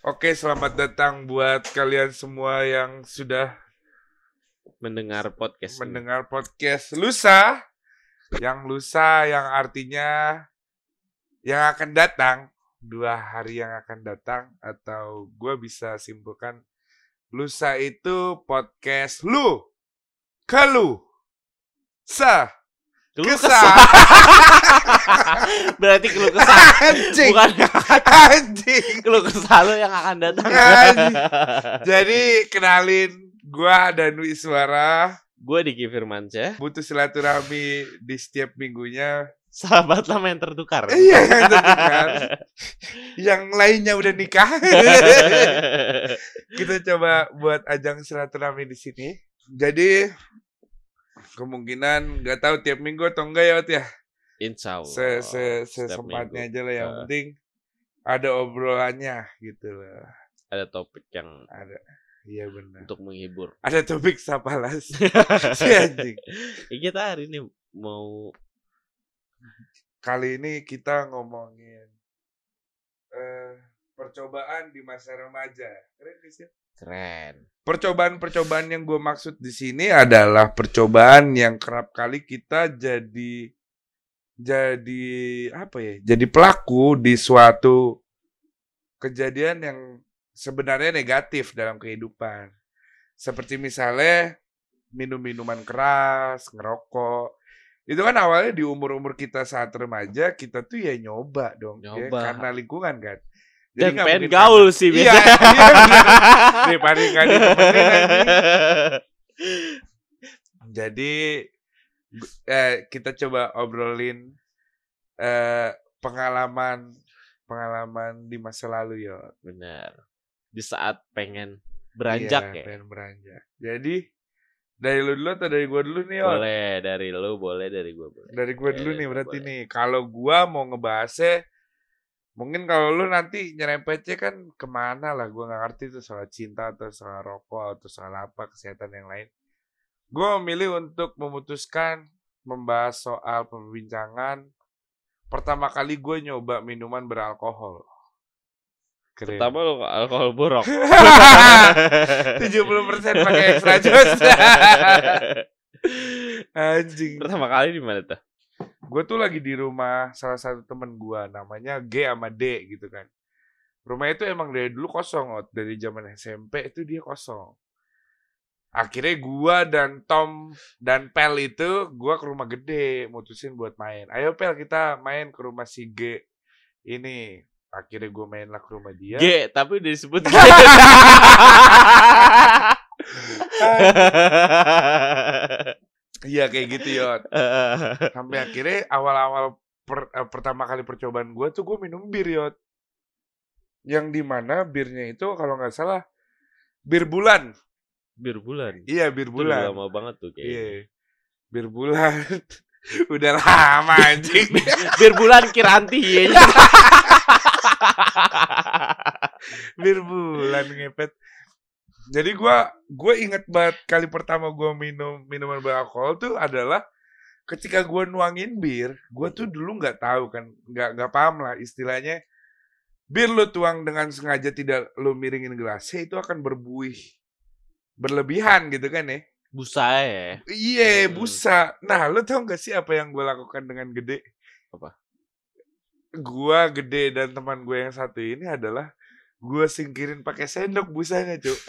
Oke, selamat datang buat kalian semua yang sudah mendengar podcast ini. mendengar podcast Lusa. Yang lusa yang artinya yang akan datang, dua hari yang akan datang atau gue bisa simpulkan lusa itu podcast lu, kelu, sa, Keluh kesah. Berarti keluh kesah. Anjing, Bukan anjing. keluh kesah lo yang akan datang. Anjing. Jadi kenalin gua Danu Iswara Gue Diki Firmansyah, butuh silaturahmi di setiap minggunya. sahabat lama yang tertukar. Iya, yang tertukar. Yang lainnya udah nikah. Kita coba buat ajang silaturahmi di sini. Jadi kemungkinan nggak tahu tiap minggu atau enggak ya, Ot, ya. Insya Allah. Se se setiap sesempatnya aja lah yang Eh. penting ada obrolannya gitu loh. Ada topik yang Ada. Iya benar. untuk menghibur. Ada topik sapalas. si anjing. Ya, kita hari ini mau Kali ini kita ngomongin eh percobaan di masa remaja. Keren gak sih? keren. Percobaan-percobaan yang gue maksud di sini adalah percobaan yang kerap kali kita jadi jadi apa ya? Jadi pelaku di suatu kejadian yang sebenarnya negatif dalam kehidupan. Seperti misalnya minum minuman keras, ngerokok. Itu kan awalnya di umur-umur kita saat remaja, kita tuh ya nyoba dong. ya, Nyoba. karena lingkungan kan. Dan nggak pengen gaul sih Iya, biasanya. iya bener. Daripada nggak anjing. Jadi eh, kita coba obrolin eh, pengalaman pengalaman di masa lalu ya. Benar. Di saat pengen beranjak Iya, ya. pengen beranjak. Jadi dari lu dulu atau dari gua dulu nih? Boleh dari lu, boleh dari gue boleh. Dari gua dulu nih dari gua berarti boleh. nih. Kalau gua mau ngebahasnya mungkin kalau lu nanti nyerempetnya kan ke mana lah gua nggak ngerti itu soal cinta atau soal rokok atau soal apa kesehatan yang lain. Gua memilih untuk memutuskan membahas soal pembincangan pertama kali gue nyoba minuman beralkohol. Keren. Pertama lu alkohol buruk. 70% pakai extra jus. Anjing. Pertama kali di mana tuh? Gue tuh lagi di rumah salah satu temen gue namanya G sama D gitu kan. Rumah itu emang dari dulu kosong Ot. dari zaman SMP itu dia kosong. Akhirnya gue dan Tom dan Pel itu gue ke rumah gede mutusin buat main. Ayo Pel kita main ke rumah si G ini. Akhirnya gue main lah ke rumah dia. G, tapi udah disebut G. iya kayak gitu Yot sampai akhirnya awal-awal per- eh, pertama kali percobaan gue tuh gue minum bir Yot yang di mana birnya itu kalau nggak salah bir bulan. Bir bulan. iya bir Itu bulan. lama banget tuh kayaknya. iya. Bir bulan. Udah lama anjing. Bir bulan Kiranti kayaknya. bir bulan ngepet jadi gue gue inget banget kali pertama gue minum minuman beralkohol tuh adalah ketika gue nuangin bir gue tuh dulu nggak tahu kan nggak nggak paham lah istilahnya bir lu tuang dengan sengaja tidak lu miringin gelasnya itu akan berbuih berlebihan gitu kan ya Busa ya. iya Hmm. busa nah lu tau gak sih apa yang gue lakukan dengan gede Apa? gua gede dan teman gue yang satu ini adalah gue singkirin pakai sendok busanya cuy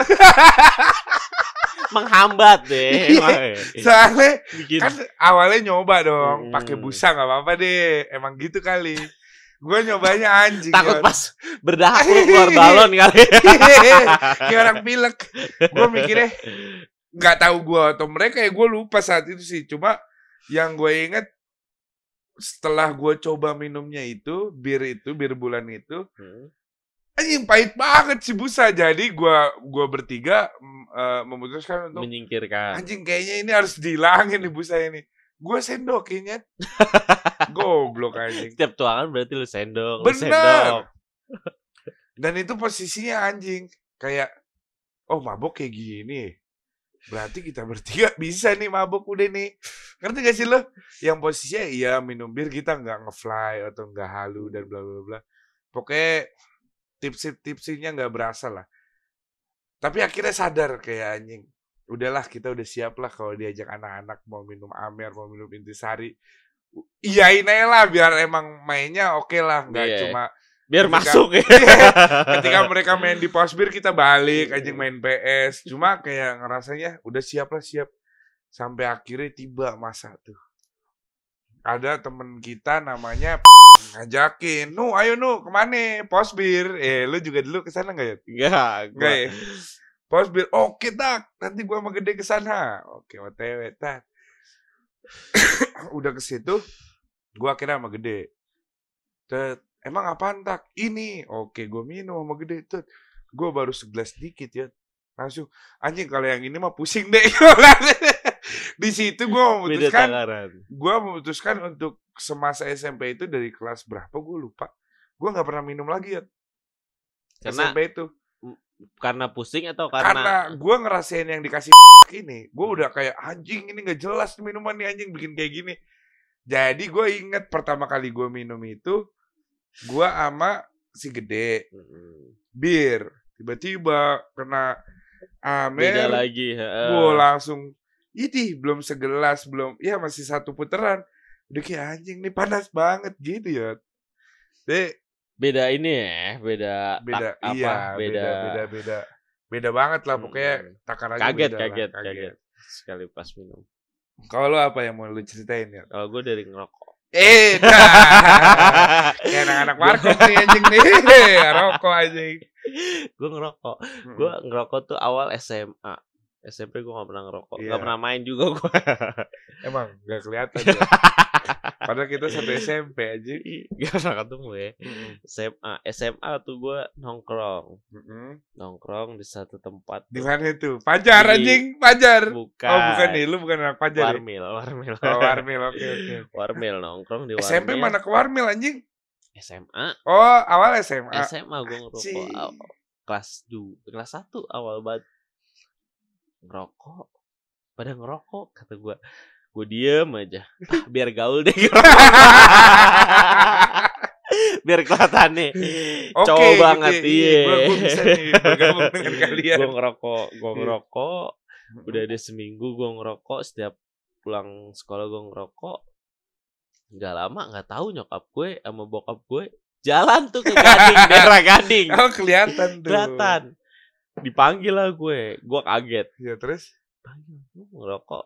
Menghambat deh. Iya. Emang ya. soalnya Bikin kan awalnya nyoba dong Hmm. pakai busa nggak apa-apa deh emang gitu kali gue nyobanya anjing takut Yon. pas berdahak lu keluar balon kali. kayak orang pilek gue mikirnya nggak tahu gue atau mereka ya gue lupa saat itu sih cuma yang gue inget setelah gue coba minumnya itu bir itu bir bulan itu Hmm. Anjing pahit banget si busa jadi gue gua bertiga eh, memutuskan untuk Menyingkirkan. anjing kayaknya ini harus dihilangin nih busa ini. Gue sendokinnya goblok anjing. Setiap tuangan berarti lu sendok, lu Bener. sendok. dan itu posisinya anjing. Kayak oh mabok kayak gini. Berarti kita bertiga bisa nih mabok udah nih. Ngerti gak sih lo? Yang posisinya iya minum bir kita nggak ngefly atau nggak halu dan bla bla bla. Pokoknya tipsi-tipsinya nggak berasa lah. Tapi akhirnya sadar kayak anjing. Udahlah kita udah siap lah kalau diajak anak-anak mau minum amer, mau minum intisari. Iyain aja lah biar emang mainnya oke lah, nggak Iya. cuma Biar Ketika- masuk ya. ketika mereka main di posbir kita balik anjing main PS. Cuma kayak ngerasanya udah siap lah siap. Sampai akhirnya tiba masa tuh. Ada temen kita namanya ngajakin, nu ayo nu ke mana posbir? Eh lu juga dulu ke sana nggak ya? Enggak, Enggak ya? Posbir, oke tak, nanti gua sama gede ke sana. Oke, otw tak. Udah ke situ, gua akhirnya sama gede. Tet, emang apaan tak? Ini, oke gua minum sama gede. Tet, gua baru segelas dikit ya. Langsung, anjing kalau yang ini mah pusing deh. Di situ gua Beda memutuskan, gua memutuskan untuk semasa SMP itu dari kelas berapa gua lupa. Gua nggak pernah minum lagi ya. Karena SMP itu karena pusing atau karena, karena, gue ngerasain yang dikasih ini gue udah kayak anjing ini nggak jelas minuman nih anjing bikin kayak gini jadi gue inget pertama kali gue minum itu gue ama si gede Mm-mm. bir tiba-tiba kena beda amer lagi. heeh. gue langsung ini belum segelas belum ya masih satu putaran udah kayak anjing nih panas banget gitu ya deh beda ini ya, beda beda tak- apa? iya beda, beda beda beda beda banget lah pokoknya Hmm. takarannya kaget, beda lah, kaget, kaget, sekali pas minum. Kalau lu apa yang mau lu ceritain ya? Kalau gue dari ngerokok. Eh, dah. Kayak anak-anak warkop nih anjing nih. Rokok anjing. gue ngerokok. Gue ngerokok tuh awal SMA. SMP gue gak pernah ngerokok. Iya. Gak pernah main juga gue. emang gak kelihatan ya. Padahal kita satu SMP anjing. gak pernah ketemu ya. SMA. SMA tuh gue nongkrong. Mm-mm. Nongkrong di satu tempat. Di mana itu? Pajar Di- anjing, Pajar. Bukan. Oh, bukan nih, lu bukan anak Pajar. ya? Warmil, warmil. Oh, Warmil. Oke, oke. Warmil nongkrong di warmil. SMP mana ke Warmil anjing? SMA. Oh, awal SMA. SMA gue ngerokok kelas du kelas satu awal banget ngerokok. Pada ngerokok kata gue gue diem aja. Ah, biar gaul deh. Biar kelihatan nih. Oke, cowok gitu banget ya. iya. bisa nih bergabung dengan kalian. gue ngerokok gue Iya. ngerokok. Udah ada seminggu gue ngerokok setiap pulang sekolah gue ngerokok. Nggak lama nggak tahu nyokap gue sama bokap gue jalan tuh ke Gading daerah Gading. Oh, kelihatan tuh. kelihatan dipanggil lah gue. Gue kaget. Ya, terus? panggil gue ngerokok?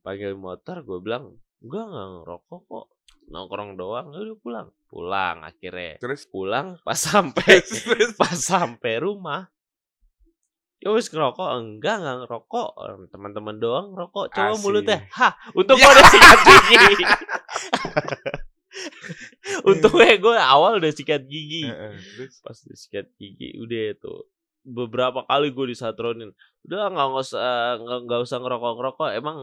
Panggil motor gue bilang gue nggak ngerokok kok. Nongkrong doang. Udah pulang. Pulang akhirnya. Terus? pulang pas sampai pas sampai rumah. Ya wis ngerokok. Enggak enggak ngerokok. Teman-teman doang ngerokok. Coba Asik. mulutnya. Hah untung Ya. gue udah sikat gigi. Untungnya gue awal udah sikat gigi. Pas disikat gigi udah tuh beberapa kali gue disatronin. Udah nggak nggak usah nggak usah ngerokok ngerokok emang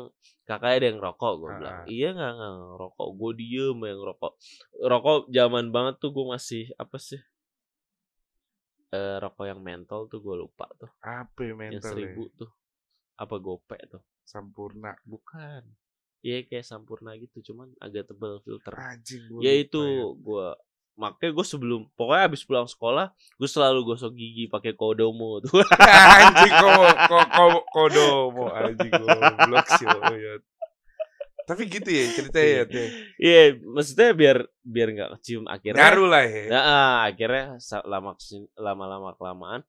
kakaknya ada yang ngerokok gue bilang. Ah. iya nggak nggak ngerokok. Gue diem yang ngerokok. Rokok zaman banget tuh gue masih apa sih? Eh rokok yang mentol tuh gue lupa tuh. Apa ya yang seribu tuh. Apa gope tuh. Sampurna. bukan. Iya kayak sampurna gitu cuman agak tebal filter. Anjing gua ya itu gue makanya gue sebelum pokoknya abis pulang sekolah gue selalu gosok gigi pakai kodomo tuh anjing kok kok kok kodomo anjing goblok sih ya. Tapi gitu ya ceritanya ya. Iya maksudnya biar biar nggak kecium akhirnya Ngaruh lah ya. Nah, ah, akhirnya lama kesin- lama-lama kelamaan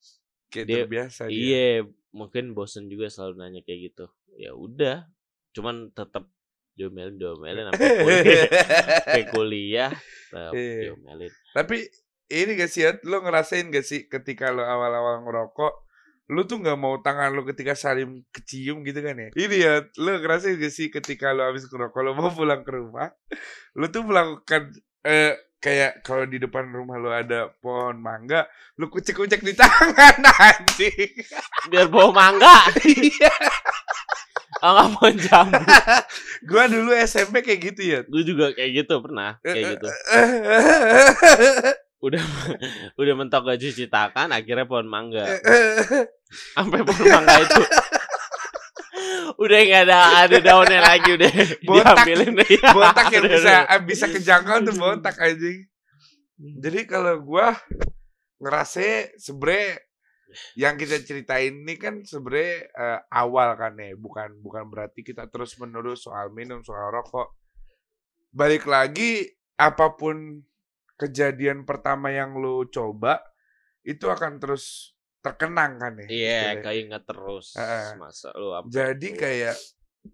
Kayak dia- terbiasa dia. iya mungkin bosen juga selalu nanya kayak gitu ya udah cuman tetap diomelin diomelin sampai kuliah sampai kuliah tetap Iya. diomelin Tapi ini gak sih ya, lo ngerasain gak sih ketika lo awal-awal ngerokok, lo tuh nggak mau tangan lo ketika saling kecium gitu kan ya? Ini ya, lo ngerasain gak sih ketika lo habis ngerokok, lo mau pulang ke rumah, lo tuh melakukan eh, kayak kalau di depan rumah lo ada pohon mangga, lo kucek-kucek di tangan anjing. biar bawa mangga ah nggak mau jambu Gua dulu SMP kayak gitu ya. gue juga kayak gitu pernah kayak gitu udah udah mentok gak cuci tangan akhirnya pohon mangga sampai pohon mangga itu udah nggak ada ada daunnya lagi udah Botak. diambilin ya. botak yang bisa bisa kejangkau tuh botak anjing. Jadi kalau gua ngerasa sebenernya yang kita ceritain ini kan sebenarnya eh, awal kan ya, bukan bukan berarti kita terus menerus soal minum, soal rokok. Balik lagi apa pun kejadian pertama yang lo coba itu akan terus terkenang kan ya. Iya, istilahnya. keinget terus. Heeh. Masa lu apa? Jadi kayak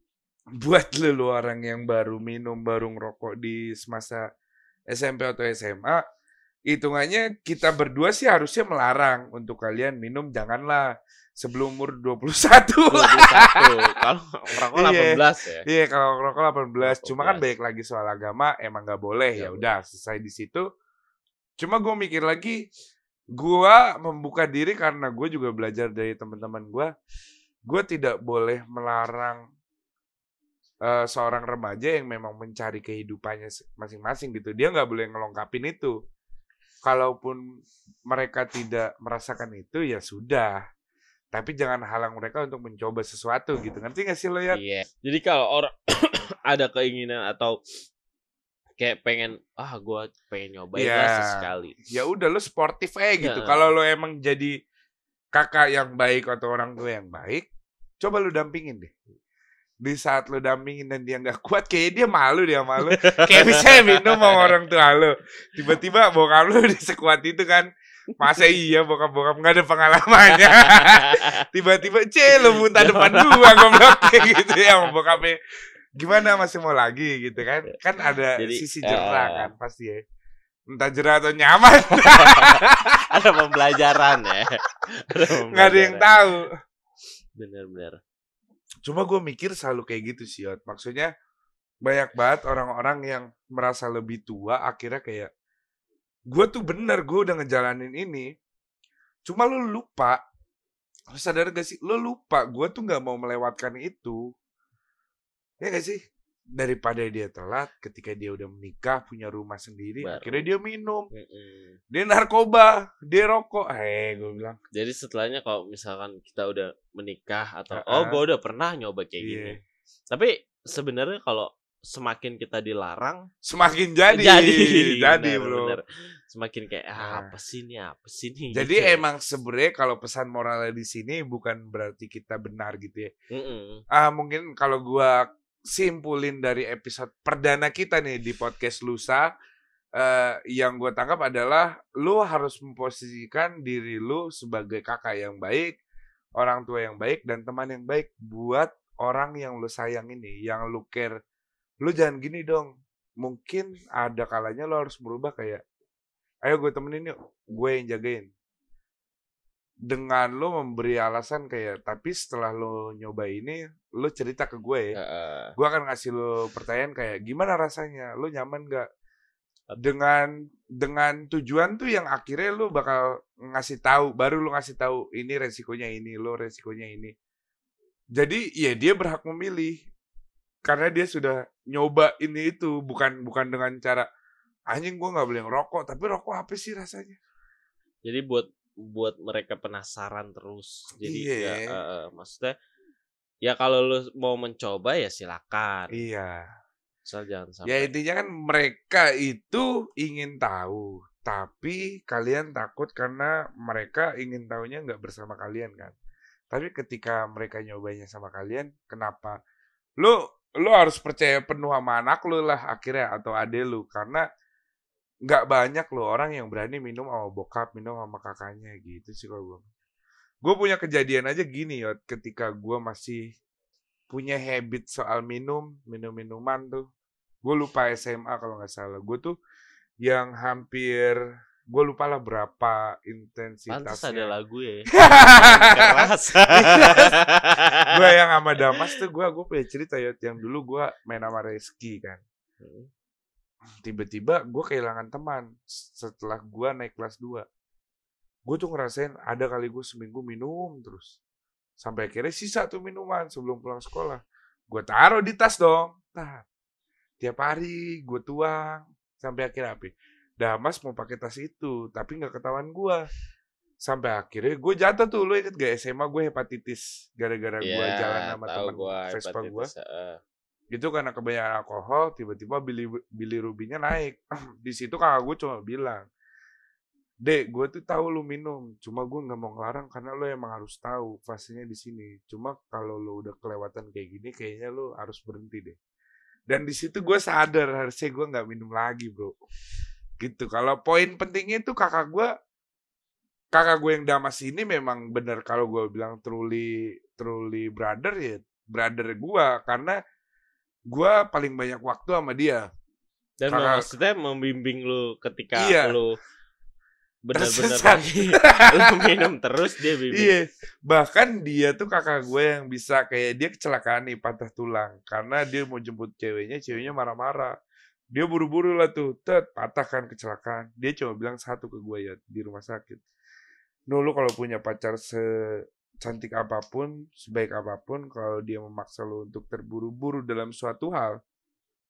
buat lu, lu orang yang baru minum, baru ngerokok di semasa SMP atau SMA, hitungannya kita berdua sih harusnya melarang untuk kalian minum janganlah sebelum umur 21. 21. Kalau merokok Iya. 18 ya. Iya, kalau ngerokok 18. Cuma kan 18. baik lagi soal agama emang nggak boleh ya Nggak udah selesai di situ. Cuma gue mikir lagi gua membuka diri karena gue juga belajar dari teman-teman gua. Gue tidak boleh melarang eh, seorang remaja yang memang mencari kehidupannya masing-masing gitu. Dia nggak boleh ngelongkapin itu. Kalaupun mereka tidak merasakan itu ya sudah. Tapi jangan halang mereka untuk mencoba sesuatu gitu. Ngerti gak sih lo ya? Iya. Jadi kalau orang ada keinginan atau kayak pengen ah gua pengen nyobain Iya. lah sesekali. ya udah lu sportif aja gitu. Kalau lo emang jadi kakak yang baik atau orang tua yang baik, coba lu dampingin deh. Di saat lu dampingin dan dia nggak kuat, kayak dia malu dia malu. kayak bisa minum sama orang tua lu. Tiba-tiba bokap lu udah sekuat itu kan. Masa iya bokap-bokap nggak ada pengalamannya. Tiba-tiba c lu muntah depan gua goblok kayak gitu ya sama bokapnya. Gimana masih mau lagi gitu kan? Kan ada Jadi, sisi jerah eh, kan pasti ya. Entah jerah atau nyaman. ada pembelajaran ya. Ada nggak ada yang tahu. Bener-bener. Cuma gue mikir selalu kayak gitu sih, Yot. Maksudnya banyak banget orang-orang yang merasa lebih tua akhirnya kayak gue tuh bener gue udah ngejalanin ini. Cuma lu lupa, lu sadar gak sih? Lu lupa gue tuh nggak mau melewatkan itu. Ya gak sih? Daripada dia telat ketika dia udah menikah, punya rumah sendiri, Baru. akhirnya dia minum. Mm-mm. Dia narkoba, dia rokok. Eh, gue bilang. Jadi setelahnya kalau misalkan kita udah menikah atau Heeh. oh gua udah pernah nyoba kayak Iya. gini. Tapi sebenarnya kalau semakin kita dilarang Semakin jadi. jadi Jadi, Bener, bro. bener. Semakin kayak ah, Nah. apa sih ini apa sih ini. Jadi gitu. emang sebenarnya kalau pesan moralnya di sini bukan berarti kita benar gitu ya. Mm-mm. Ah mungkin kalau gua simpulin dari episode perdana kita nih di podcast Lusa eh yang gue tangkap adalah lu harus memposisikan diri lu sebagai kakak yang baik, orang tua yang baik dan teman yang baik buat orang yang lu sayang ini, yang lu care. Lu jangan gini dong. Mungkin ada kalanya lu harus berubah kayak ayo gue temenin yuk, gue yang jagain. Dengan lu memberi alasan kayak tapi setelah lu nyoba ini, lu cerita ke gue ya Heeh. gue akan ngasih lo pertanyaan kayak gimana rasanya? Lo nyaman gak dengan dengan tujuan tuh yang akhirnya lo bakal ngasih tahu baru lo ngasih tahu ini resikonya ini lo resikonya ini. Jadi ya dia berhak memilih karena dia sudah nyoba ini itu bukan bukan dengan cara anjing gue nggak boleh ngerokok tapi rokok apa sih rasanya? Jadi buat buat mereka penasaran terus. Jadi Iya. ya, eh, maksudnya ya kalau lu mau mencoba ya silakan. iya Asal jangan Ya sampai intinya kan mereka itu ingin tahu, tapi kalian takut karena mereka ingin tahunya nggak bersama kalian kan. Tapi ketika mereka nyobanya sama kalian, kenapa? Lu lu harus percaya penuh sama anak lu lah akhirnya atau ade lu karena nggak banyak lo orang yang berani minum sama bokap, minum sama kakaknya gitu sih kalau gue. Gue punya kejadian aja gini ya, ketika gue masih punya habit soal minum, minum minuman tuh gue lupa SMA kalau nggak salah gue tuh yang hampir gue lupa lah berapa pantas ada intensitasnya lagu ya. Keras. gue yang sama Damas tuh gue gue punya cerita ya yang dulu gue main sama Reski kan tiba-tiba gue kehilangan teman setelah gue naik kelas 2 gue tuh ngerasain ada kali gue seminggu minum terus sampai akhirnya sisa tuh minuman sebelum pulang sekolah. Gue taruh di tas dong. Tar. tiap hari gue tuang sampai akhirnya apa Damas mau pakai tas itu tapi nggak ketahuan gue sampai akhirnya gue jatuh tuh lo inget gak SMA gue hepatitis gara-gara gue Iya, jalan sama temen gua Vespa gue. Itu karena kebanyakan alkohol tiba-tiba bili bilirubinnya naik di situ kakak gue cuma bilang Dek, gue tuh tahu lu minum, cuma gue nggak mau ngelarang karena lu emang harus tahu fasenya di sini. Cuma kalau lu udah kelewatan kayak gini, kayaknya lu harus berhenti deh. Dan di situ gue sadar harusnya gue nggak minum lagi, bro. Gitu. Kalau poin pentingnya itu kakak gue, kakak gue yang damas ini memang bener kalau gue bilang truly, truly brother ya, brother gue karena gue paling banyak waktu sama dia. Dan Kakak- maksudnya membimbing lu ketika Iya. lu benar-benar lu minum terus dia bimbing. Iya, bahkan dia tuh kakak gue yang bisa kayak dia kecelakaan nih patah tulang karena dia mau jemput ceweknya, ceweknya marah-marah. Dia buru-buru lah tuh, tet patah kan kecelakaan. Dia cuma bilang satu ke gue ya di rumah sakit. No, lu kalau punya pacar secantik apa pun, sebaik apa pun, kalau dia memaksa lu untuk terburu-buru dalam suatu hal,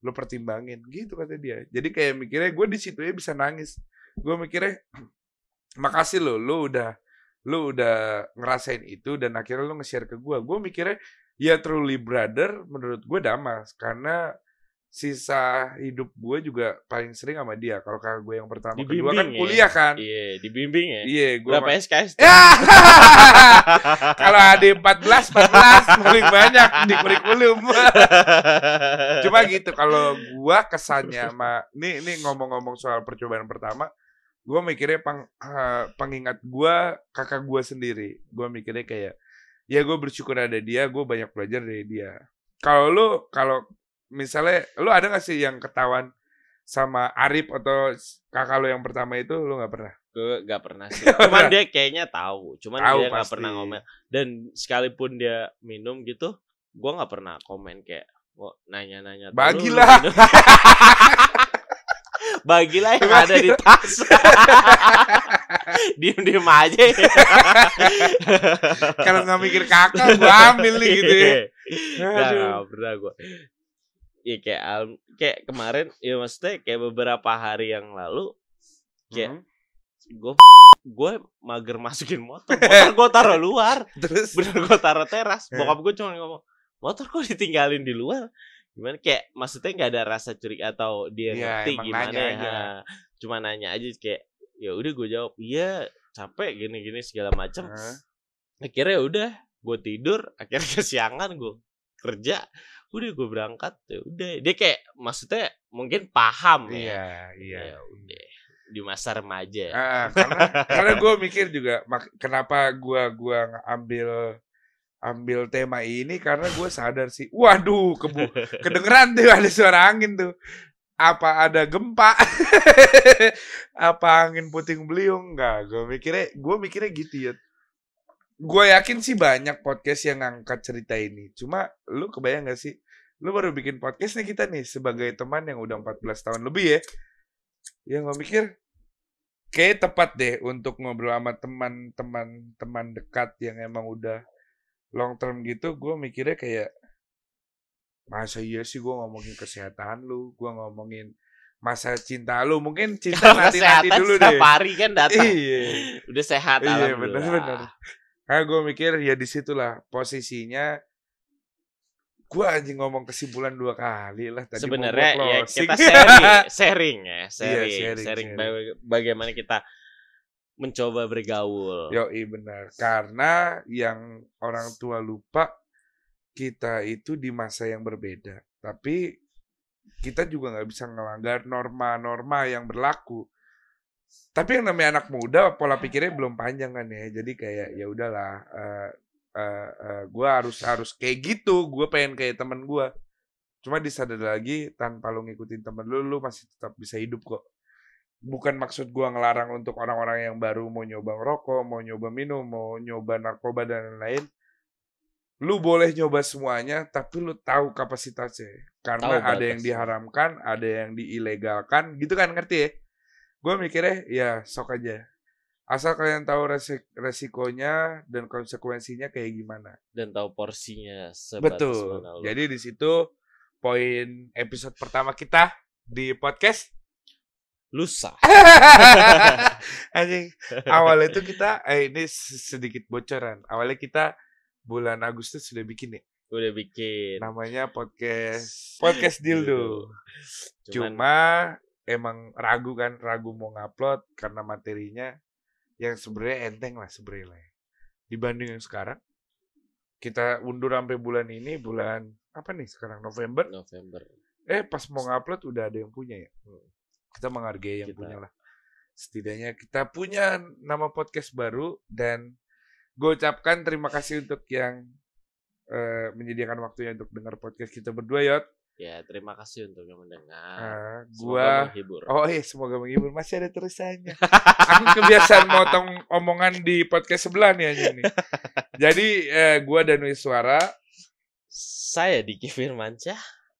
lu pertimbangin gitu kata dia. Jadi kayak mikirnya gue di situ ya bisa nangis. Gue mikirnya makasih lo, lu udah lu udah ngerasain itu dan akhirnya lu nge-share ke gue. Gue mikirnya ya truly brother menurut gue Damas karena sisa hidup gue juga paling sering sama dia. Kalau kakak gue yang pertama kedua kan Dibimbing ya. kuliah kan. Iya, dibimbing ya. Iya, gue Berapa SKS? tuh? Ya. Kalau ada 14 14 paling banyak di kurikulum. Cuma gitu kalau gua kesannya sama ini ini ngomong-ngomong soal percobaan pertama, gua mikirnya peng, eh, pengingat gua kakak gua sendiri. Gua mikirnya kayak ya gue bersyukur ada dia, gue banyak belajar dari dia. Kalau lu kalau misalnya lu ada gak sih yang ketahuan sama Arif atau kakak lu yang pertama itu lu nggak pernah? Gue gak pernah sih. Cuman dia kayaknya tahu. Cuman Tahu dia gak pasti. pernah ngomel. Dan sekalipun dia minum gitu, gue gak pernah komen kayak oh, nanya-nanya. "Tuh, lu- Bagilah." lu minum?" Bagilah yang ada di tas. Diem-diem aja. Kalau nggak mikir kakak, gua ambil nih gitu ya. Gak, gak pernah gue. Iya kayak al- kayak kemarin ya maksudnya kayak beberapa hari yang lalu kayak Hmm. gue gue mager masukin motor motor gue taruh luar. Terus? Bener gue taruh teras. Bokap gue cuma ngomong motor kok ditinggalin di luar? Gimana kayak maksudnya nggak ada rasa curiga atau dia Iya, ngerti gimana nanya ya. cuma nanya aja kayak ya udah gue jawab iya capek gini gini segala macam Hah? akhirnya ya udah gue tidur akhirnya kesiangan gue kerja udah gue berangkat ya udah dia kayak maksudnya mungkin paham ya Iya, iya. ya udah di masa remaja Ah, karena karena gue mikir juga kenapa gua gua ambil ambil tema ini karena gue sadar sih, waduh kebu kedengeran tuh ada suara angin tuh. Apa ada gempa? Apa angin puting beliung? Enggak, gue mikirnya gue mikirnya gitu ya. Gue yakin sih banyak podcast yang ngangkat cerita ini. Cuma lu kebayang gak sih? Lu baru bikin podcast nih kita nih sebagai teman yang udah 14 tahun lebih ya. Ya gue mikir kayak tepat deh untuk ngobrol sama teman-teman teman dekat yang emang udah long term gitu. Gue mikirnya kayak masa iya sih gue ngomongin kesehatan lu, gue ngomongin masa cinta lu, mungkin cinta nanti nanti kesehatan dulu deh. hari kan datang Iya. udah sehat Iya alhamdulillah benar-benar. Karena gue mikir ya di situlah posisinya gue anjing ngomong kesimpulan dua kali lah tadi sebenarnya ya kita sharing sharing ya sharing sharing, sharing, sharing. baga- bagaimana kita mencoba bergaul Yoi benar. Karena yang orang tua lupa kita itu di masa yang berbeda. Tapi kita juga nggak bisa ngelanggar norma-norma yang berlaku. Tapi yang namanya anak muda pola pikirnya belum panjang kan ya. Jadi kayak ya udahlah. eh eh, eh, gue harus harus kayak gitu. Gue pengen kayak temen gue. Cuma disadar lagi tanpa lu ngikutin temen lu, lu masih tetap bisa hidup kok bukan maksud gua ngelarang untuk orang-orang yang baru mau nyoba ngerokok, mau nyoba minum, mau nyoba narkoba dan lain-lain. Lu boleh nyoba semuanya, tapi lu tahu kapasitasnya. Karena Tahu ada yang diharamkan, ada yang diilegalkan, gitu kan ngerti ya? Gue mikirnya ya sok aja. Asal kalian tahu resik- resikonya dan konsekuensinya kayak gimana. dan tahu porsinya Betul. mana. Jadi di situ poin episode pertama kita di podcast lusa Anjing. Awalnya itu kita eh ini sedikit bocoran. Awalnya kita bulan Agustus sudah bikin ya. udah bikin Namanya podcast podcast dildo. Cuma emang ragu kan, ragu mau ngupload karena materinya yang sebenarnya enteng lah sebenarnya lah ya. dibanding yang sekarang kita undur sampai bulan ini bulan apa nih sekarang November November. eh pas mau ngupload udah ada yang punya ya Hmm. kita menghargai yang Kita- punya lah setidaknya kita punya nama podcast baru dan gue ucapkan terima kasih untuk yang eh, menyediakan waktunya untuk dengar podcast kita berdua Yot Ya, terima kasih untuk yang mendengar. Semoga gua menghibur. oh iya semoga menghibur masih ada terusannya aku kebiasaan motong omongan di podcast sebelah nih aja nih jadi eh, gua dan Wiswara Saya Diki Firmansyah.